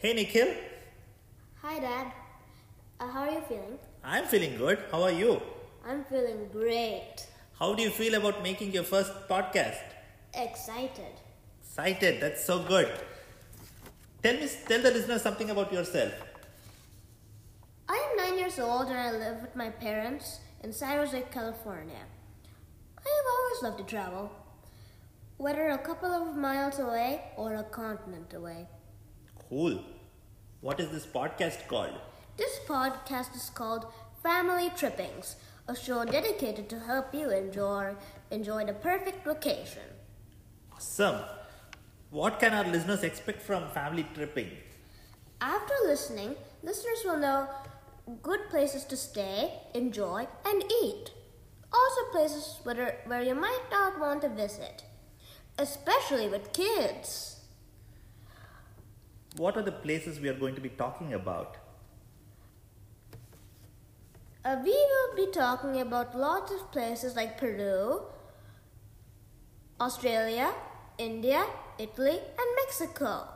Hey Nikhil, Hi, Dad. Uh, how are you feeling? I'm feeling good. How are you? I'm feeling great. How do you feel about making your first podcast? Excited. Excited, that's so good. Tell me, tell the listeners something about yourself. I am nine years old and I live with my parents in San Jose, California. I have always loved to travel, whether a couple of miles away or a continent away. Cool. What is this podcast called? This podcast is called Family Trippings, a show dedicated to help you enjoy enjoy the perfect vacation. Awesome. What can our listeners expect from family tripping? After listening, listeners will know good places to stay, enjoy, and eat. Also, places where, where you might not want to visit, especially with kids. What are the places we are going to be talking about? Uh, we will be talking about lots of places like Peru, Australia, India, Italy, and Mexico.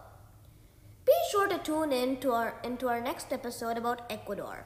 Be sure to tune in to our into our next episode about Ecuador.